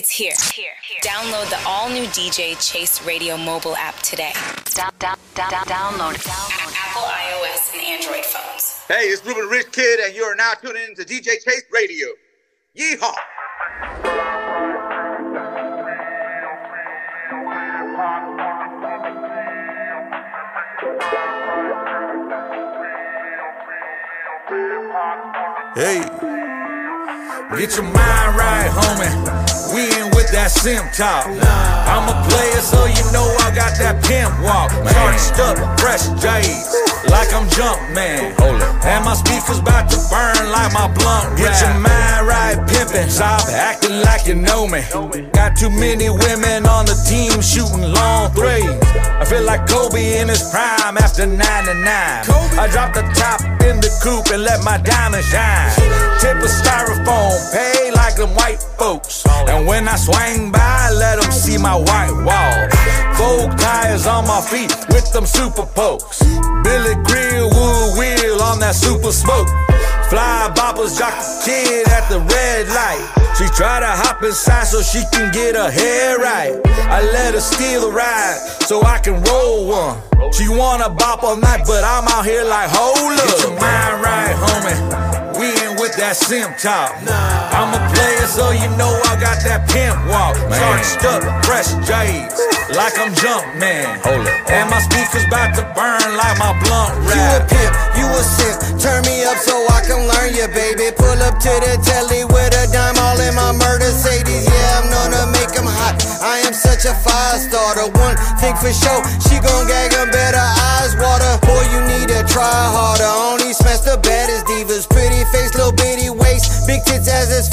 It's here. Here. here. Download the all new DJ Chase Radio mobile app today. Down, down, down, down, download it. On Apple, iOS, and Android phones. Hey, it's Ruben Richkid, and you're now tuning in to DJ Chase Radio. Yeehaw! Hey, get your mind right, homie. We in with that sim talk. I'm a player, so you know I got that pimp walk. Charged up, fresh J's, like I'm Jumpman. Hold it. And my speakers about to burn like my blunt. Get your mind right, pimpin'. Stop acting like you know me. Got too many women on the team shooting long threes. I feel like Kobe in his prime after 99. I dropped the top in the coupe and let my diamond shine. And when I swing by, let them see my white wall. Vogue tires on my feet with them super pokes. Billy Grill, wood wheel on that super smoke. Fly boppers jock the kid at the red light. She try to hop inside so she can get her hair right. I let her steal a ride so I can roll one. She wanna bop all night, but I'm out here like, hold up. Get your mind right, homie. We in with that sim talk. I'm a player, so you know I got that pimp walk. Charged up, fresh J's, like I'm Jumpman. Hold it. And my speakers about to burn like my blunt You a rap. pimp, you a simp. Turn me up so I can learn you, baby. Pull up to the telly with a dime all in my Mercedes. Yeah, I'm gonna make 'em hot. I am such a fire starter. One thing for sure, she gon' gag 'em better eyes water. Boy, you need to try harder. Only smash the baddest divas. Pretty face, little bitty waist. Big tits as as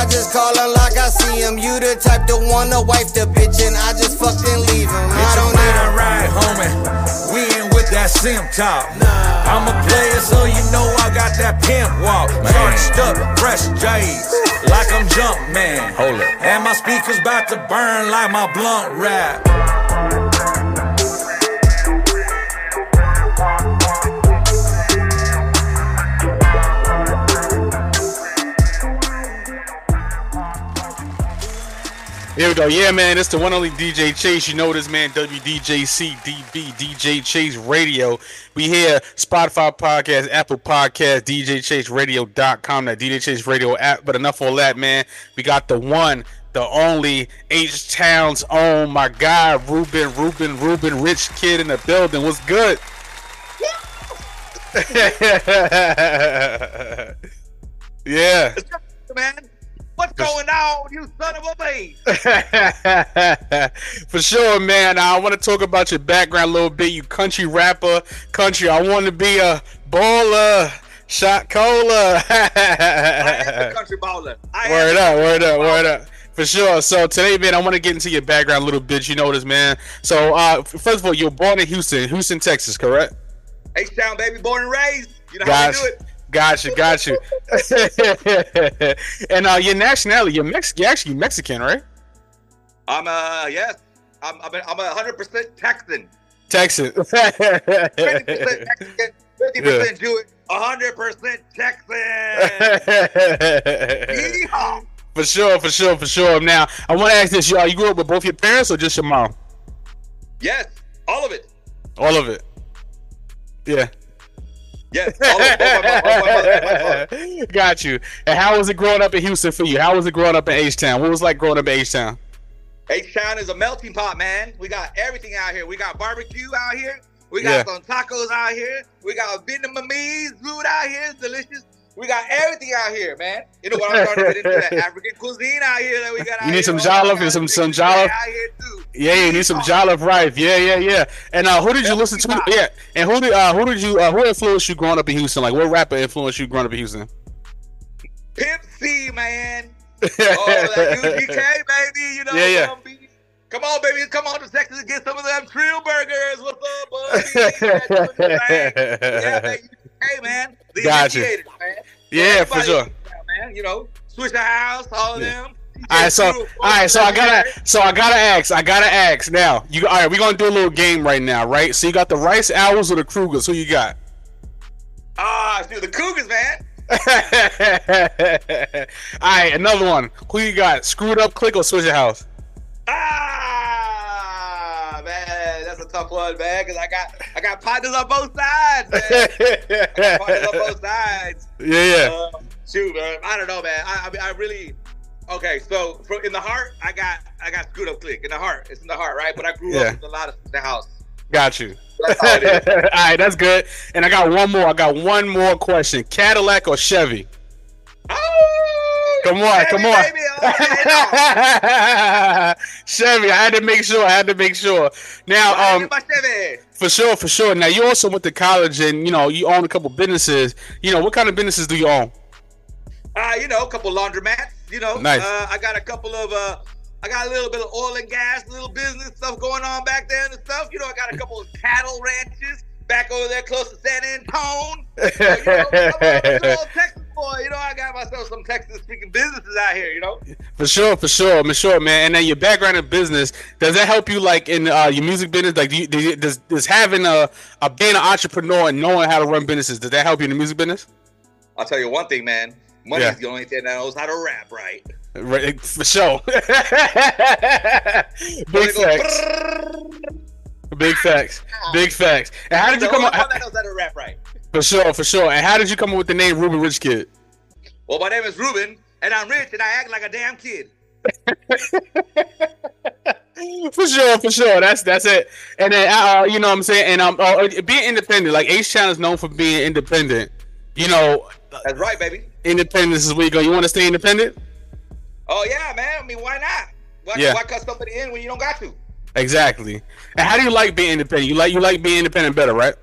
I just call her like I see 'em. You the type to wanna wife the bitch, and I just fucking leave 'em. I Get your don't need 'em. mind right, homie. We in with that sim talk. I'm a player, so you know I got that pimp walk. Charged up, fresh J's, like I'm Jumpman. Hold it. And my speakers about to burn like my blunt rap. Here we go. Yeah, man, it's the one only DJ Chase. You know this man, WDJC DB DJ Chase Radio. We here, Spotify podcast, Apple podcast, DJChaseRadio.com, that DJ Chase Radio app. But enough all that, man. We got the one, the only H Town's own, my guy, Ruben, Ruben, Ruben, Richkid in the building. What's good? yeah. Man, what's going on, you son of a bitch? For sure, man. I want to talk about your background a little bit. You country rapper, country. I want to be a baller, shot caller. I am a country baller. I word up, word up, word up. For sure. So today, man, I want to get into your background a little bit. You know this, man. So uh, first of all, you're born in Houston, Houston, Texas, correct? H-Town, baby, born and raised. You know how we do it. Got you, got you. and uh, your nationality, you're Mex- you're actually Mexican, right? I'm uh yes. I'm I'm a, I'm a hundred percent Texan. Texan. Fifty percent Mexican, fifty percent Jewish, hundred percent Texan. Yeehaw. for sure, for sure, for sure. Now, I want to ask this: y'all, you grew up with both your parents or just your mom? Yes, all of it. All of it. Yeah. Yes, all of it. Both my, both my mother and my father. Got you. And how was it growing up in Houston for you? How was it growing up in H Town? What was it like growing up in H Town? H-Town is a melting pot, man. We got everything out here. We got barbecue out here. We got Yeah. some tacos out here. We got Vietnamese food out here. It's delicious. We got everything out here, man. You know what? I'm starting to get into that African cuisine out here that we got out You need some jollof and some- some jollof. out here too. Yeah, you need some jollof rice. Yeah, yeah, yeah. And uh, who did you listen to? Yeah, and who did uh, who did you uh, who influenced you growing up in Houston? Like, what rapper influenced you growing up in Houston? Pimp C, man. Oh, that UGK, baby. You know, Yeah, yeah. Come on, baby. Come on to Texas and get some of them Trill burgers. What's up, buddy? yeah, baby. Hey, man. The Gotcha. initiators, man. yeah, for sure. man. You know, Swishahouse, all of them. All right, so all right, so I gotta, so I gotta ask, I gotta ask now. You all right? We're gonna do a little game right now, right? So you got the Rice Owls or the Cougars? Who you got? Ah, dude, the Cougars, man. all right, another one. Who you got? Screwed up, click or Swishahouse? Ah, man, that's a tough one, man. Cause I got I got partners on both sides, man. I got partners on both sides. Yeah, yeah. Uh, shoot, man. I don't know, man. I, I mean, I really. Okay, so for, in the heart, I got I got screwed up click in the heart. It's in the heart, right? But I grew Yeah. up with a lot of the house. Got you. That's is. All right, that's good. And I got one more. I got one more question. Cadillac or Chevy? Oh, Come on, come on. baby. Chevy, I had to make sure. I had to make sure. Now, um, in my Chevy. for sure, for sure. Now, you also went to college, and you know, you own a couple businesses. You know, what kind of businesses do you own? Uh, you know, a couple laundromats. You know, Nice. Uh, I got a couple of uh, I got a little bit of oil and gas, little business stuff going on back there and stuff. You know, I got a couple of cattle ranches back over there close to San Antone. So, you know, I'm a little Texas boy. You know, I got myself some Texas speaking businesses out here. You know. For sure, for sure, for sure, man. And then your background in business does that help you, like in uh, your music business? Like, do you, do you- does, does having a, a being an entrepreneur and knowing how to run businesses does that help you in the music business? I'll tell you one thing, man. Money's Yeah. the only thing that knows how to rap right. Right, for sure. Big Money. Big facts. Big facts. And how did The you come up? one that knows how to rap right. For sure, for sure. And how did you come up with the name Ruben Richkid? Well, my name is Ruben, and I'm rich, and I act like a damn kid. For sure, for sure. That's that's it. And then uh, you know what I'm saying. And um, uh, being independent, like H Town is known for being independent. You know, That's right, baby. independence is where you go. You want to stay independent? Oh yeah, man. I mean, why not? Why, Yeah. why cut somebody in when you don't got to? Exactly. And how do you like being independent? You like you like being independent better, right?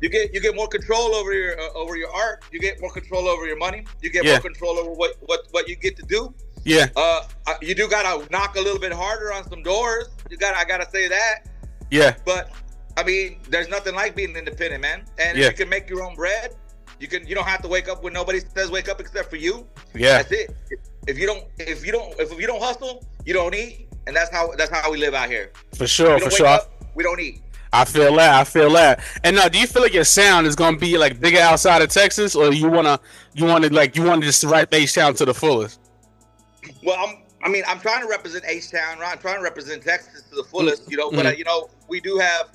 You get you get more control over your uh, over your art. You get more control over your money. You get Yeah. more control over what what what you get to do. Yeah, Uh, you do gotta knock a little bit harder on some doors. You got to I gotta say that. yeah, But I mean, there's nothing like being independent, man. And Yeah. you can make your own bread. You can you don't have to wake up when nobody says wake up except for you. yeah. That's it. If you don't if you don't if you don't hustle, you don't eat. And that's how that's how we live out here. For sure, for sure. Up, we don't eat. I feel that. I feel that. And now, do you feel like your sound is gonna be like bigger outside of Texas, or you wanna you wanna like you want to just write H Town to the fullest? Well, I'm. I mean, I'm trying to represent H Town. right? I'm trying to represent Texas to the fullest, you know. But uh, Mhm. you know, we do have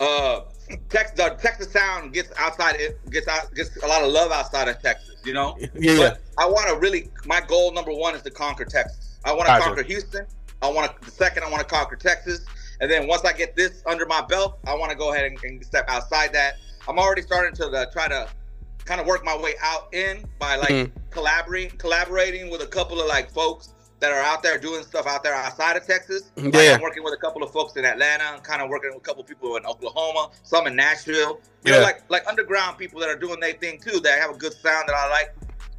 uh, Texas. The Texas sound gets outside. It gets out. Gets a lot of love outside of Texas, you know. Yeah, yeah. But I want to really. My goal number one is to conquer Texas. I want to conquer Houston. I want to. The second, I want to conquer Texas. And then once I get this under my belt, I want to go ahead and, and step outside that. I'm already starting to uh, try to kind of work my way out in by like Mhm. collaborating, collaborating with a couple of like folks that are out there doing stuff out there outside of Texas. Like, Yeah. I'm working with a couple of folks in Atlanta, I'm kind of working with a couple of people in Oklahoma, some in Nashville. You Yeah. know, like like underground people that are doing their thing too. That have a good sound that I like,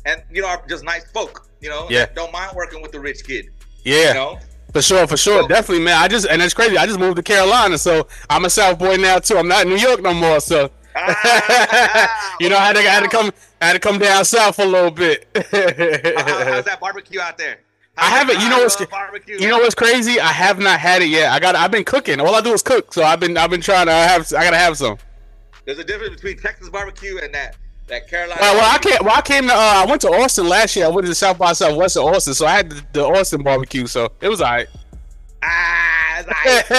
and you know, are just nice folk. You know, Yeah. don't mind working with the rich kid. Yeah, You know, for sure, for sure, So- definitely, man. I just and it's crazy. I just moved to Carolina, so I'm a South boy now too. I'm not in New York no more, so Ah, you know, I had to, I had to come, I had to come down south a little bit. How- how- how's that barbecue out there? I haven't- you know what's- barbecue. You know what's crazy? I have not had it yet. I got. I've been cooking. All I do is cook. So I've been. I've been trying to have. I gotta have some. There's a difference between Texas barbecue and that that Carolina. Well, well I came. Well, I came to. Uh, I went to Austin last year. I went to South by Southwest of Austin, so I had the, the Austin barbecue. So it was alright. Ah, it's, like, it's.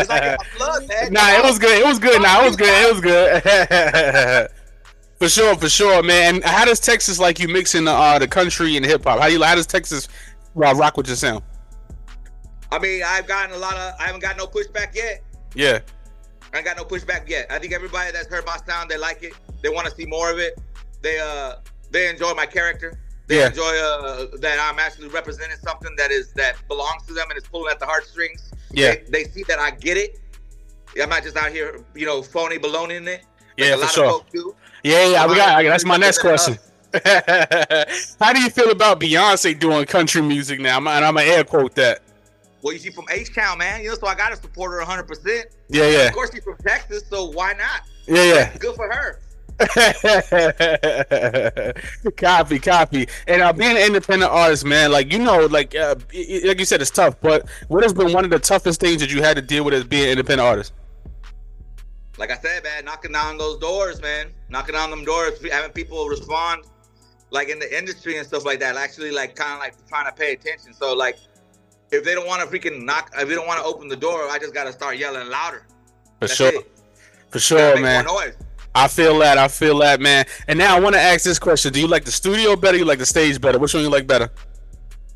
It's like blood, man. Nah, it was good. It was good. Nah, it was good. It was good. for sure, for sure, man. How does Texas like you mixing the uh, the country and hip hop? How do you? How does Texas uh, rock with your sound? I mean, I've gotten a lot of. I haven't got no pushback yet. Yeah, I ain't got no pushback yet. I think everybody that's heard my sound, they like it. They want to see more of it. They uh, they enjoy my character. They Yeah. enjoy uh, that I'm actually representing something that is that belongs to them and is pulling at the heartstrings. yeah, They, they see that I get it. I'm not just out here, you know, phony baloney in it. yeah, a for lot sure. of folks do. Yeah, yeah. We got. That's my next question. How do you feel about Beyonce doing country music now? I'm, and I'm gonna air quote that. Well, you see from H Town, man. You know, so I got to support her 100. percent Yeah, yeah, Of course, she's from Texas, so why not? Yeah, yeah, Good for her. copy, copy. And uh, being an independent artist, man, like you know, like uh, like you said, it's tough. But what has been one of the toughest things that you had to deal with as being an independent artist? like I said, man, knocking down those doors, man, knocking down them doors, having people respond, like in the industry and stuff like that. Actually, like kind of like trying to pay attention. So like, if they don't want to freaking knock, if they don't want to open the door, I just gotta start yelling louder. For That's sure. it. For sure, man. more noise. I feel that. I feel that, man. And now I want to ask this question: Do you like the studio better? You like the stage better? Which one you like better?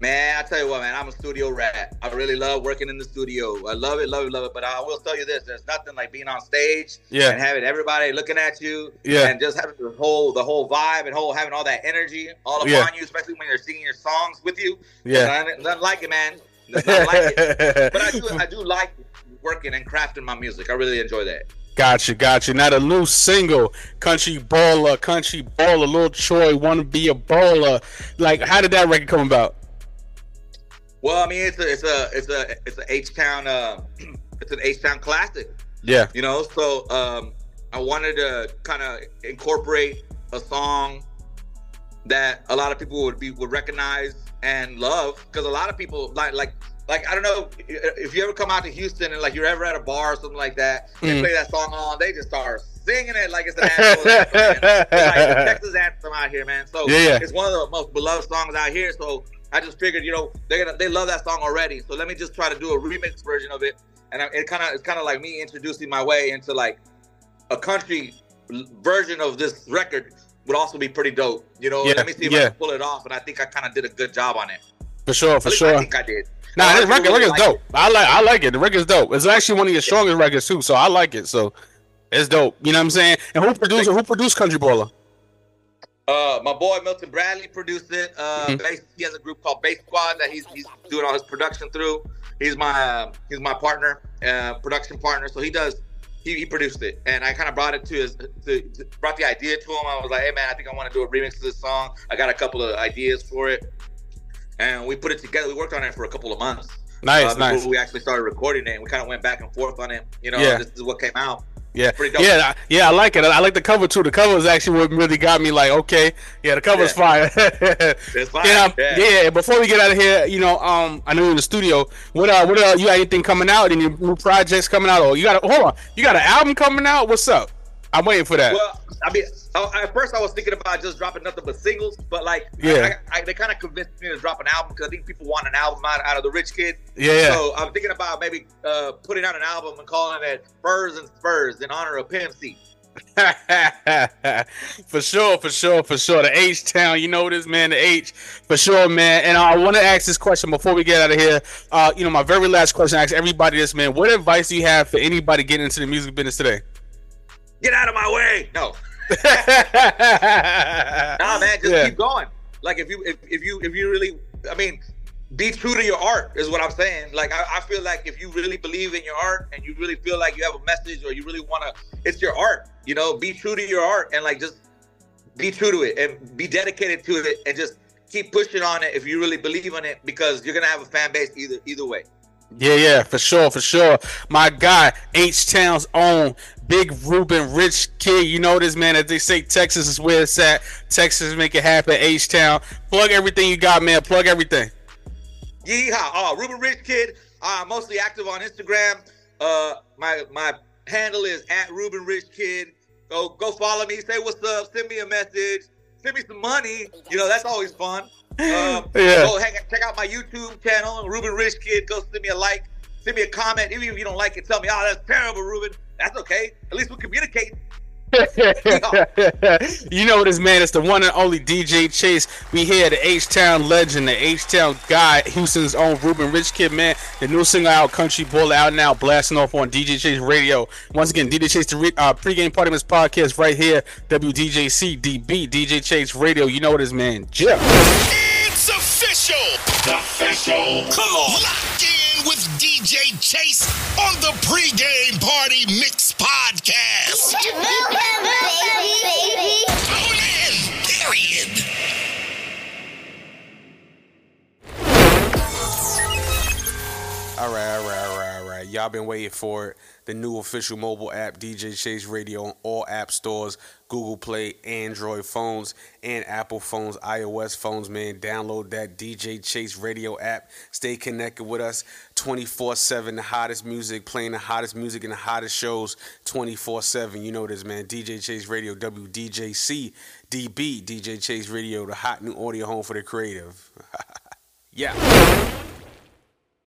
Man, I tell you what, man, I'm a studio rat. I really love working in the studio. I love it, love it, love it. But I will tell you this: there's nothing like being on stage Yeah. and having everybody looking at you, Yeah. and just having the whole the whole vibe and whole having all that energy all upon Yeah. you, especially when they're singing your songs with you. Yeah. nothing, nothing like it, man. Nothing like it. But I do, I do like working and crafting my music. I really enjoy that. Gotcha, gotcha. Now the new single, "Country Baller," "Country Baller," Lil Troy, "Wanna Be a Baller." Like, how did that record come about? Well, I mean, it's a, it's a, it's a, it's an a H Town, uh, it's an H Town classic. Yeah, you know so um i wanted to kind of incorporate a song that a lot of people would be would recognize and love because a lot of people like like like i don't know if you ever come out to houston and like you're ever at a bar or something like that they Mm. play that song on they just start singing it like it's an national anthem. It's like the texas anthem out here man so Yeah, yeah. it's one of the most beloved songs out here so i just figured you know they're gonna they love that song already so let me just try to do a remix version of it and I, it kind of it's kind of like me introducing my way into like a country version of this record would also be pretty dope. You know, Yeah, let me see if yeah. I can pull it off, and I think I kind of did a good job on it. For sure, for sure. I think I did. Nah, this record, really record's like dope. I like, I like it. The record's dope. It's actually one of your strongest records too, so I like it. So it's dope. You know what I'm saying? And who produced? Who produced Country Baller? Uh, my boy Milton Bradley produced it. Uh, Mhm. Bass- he has a group called Bass Squad that he's he's doing all his production through. He's my uh, he's my partner, uh, production partner. So he does he, he produced it, and I kind of brought it to his to, to- brought the idea to him. I was like, hey man, I think I want to do a remix to this song. I got a couple of ideas for it, and we put it together. We worked on it for a couple of months. Nice, uh, nice. we actually started recording it. And we kind of went back and forth on it. You know, Yeah. this is what came out. Yeah, pretty dope. yeah, I- yeah. I like it. I like the cover too. The cover is actually what really got me. Like, okay, yeah, the cover's fire. It's fine. Yeah, Yeah. yeah. Before we get out of here, you know, um, I know you're in the studio. What uh, what uh, you got anything coming out? Any new projects coming out? Or you got a, hold on, you got an album coming out? What's up? I'm waiting for that. Well, I mean, uh, at first I was thinking about just dropping nothing but singles, but like, Yeah. I, I, they kind of convinced me to drop an album because I think people want an album out, out of the rich kid. yeah. So I'm thinking about maybe uh, putting out an album and calling it Furs and Spurs in honor of Pimp C. for sure, for sure, for sure. The H Town, you know this, man. The H, for sure, man. And I want to ask this question before we get out of here. Uh, you know, my very last question. I ask everybody this, man. What advice do you have for anybody getting into the music business today? Get out of my way! No, nah, man, just Yeah. keep going. Like if you if, if you if you really, I mean, be true to your art is what I'm saying. Like I, I feel like if you really believe in your art and you really feel like you have a message or you really want to, it's your art. You know, be true to your art and like just be true to it and be dedicated to it and just keep pushing on it if you really believe in it because you're gonna have a fan base either either way. Yeah, yeah, for sure, for sure. My guy, H Town's own Big Ruben Rich Kid. You know this man, as they say, Texas is where it's at. Texas make it happen. H Town. Plug everything you got, man. Plug everything. Yeehaw! Oh, Ruben Richkid. I'm mostly active on Instagram. Uh, my my handle is at Ruben Richkid. Go go follow me. Say what's up. Send me a message. Send me some money. You know that's always fun. Um, Yeah. Go hang, check out my YouTube channel, Ruben Richkid. Go send me a like. Send me a comment. Even if you don't like it, tell me, oh, that's terrible, Ruben. That's okay. At least we communicate. you know this man, it's the one and only DJ Chase. We here, the H Town legend, the H Town guy, Houston's own Ruben Richkid, man. The new single out, Country Baller, out now, blasting off on DJ Chase Radio. Once again, DJ Chase, the re- uh, pregame party his podcast right here, WDJC DB, DJ Chase Radio. You know what is, man. Jim. It's official. Official. Come on. Lock in with DJ Chase on the pregame party mix podcast. Tune in. Period. All right, all right, all right, all right. Y'all been waiting for it. The new official mobile app, DJ Chase Radio, on all app stores, Google Play, Android phones, and Apple phones, iOS phones, man. Download that DJ Chase Radio app. Stay connected with us 24 7. The hottest music, playing the hottest music and the hottest shows 24 7. You know this, man. DJ Chase Radio, WDJC, DB, DJ Chase Radio, the hot new audio home for the creative. yeah.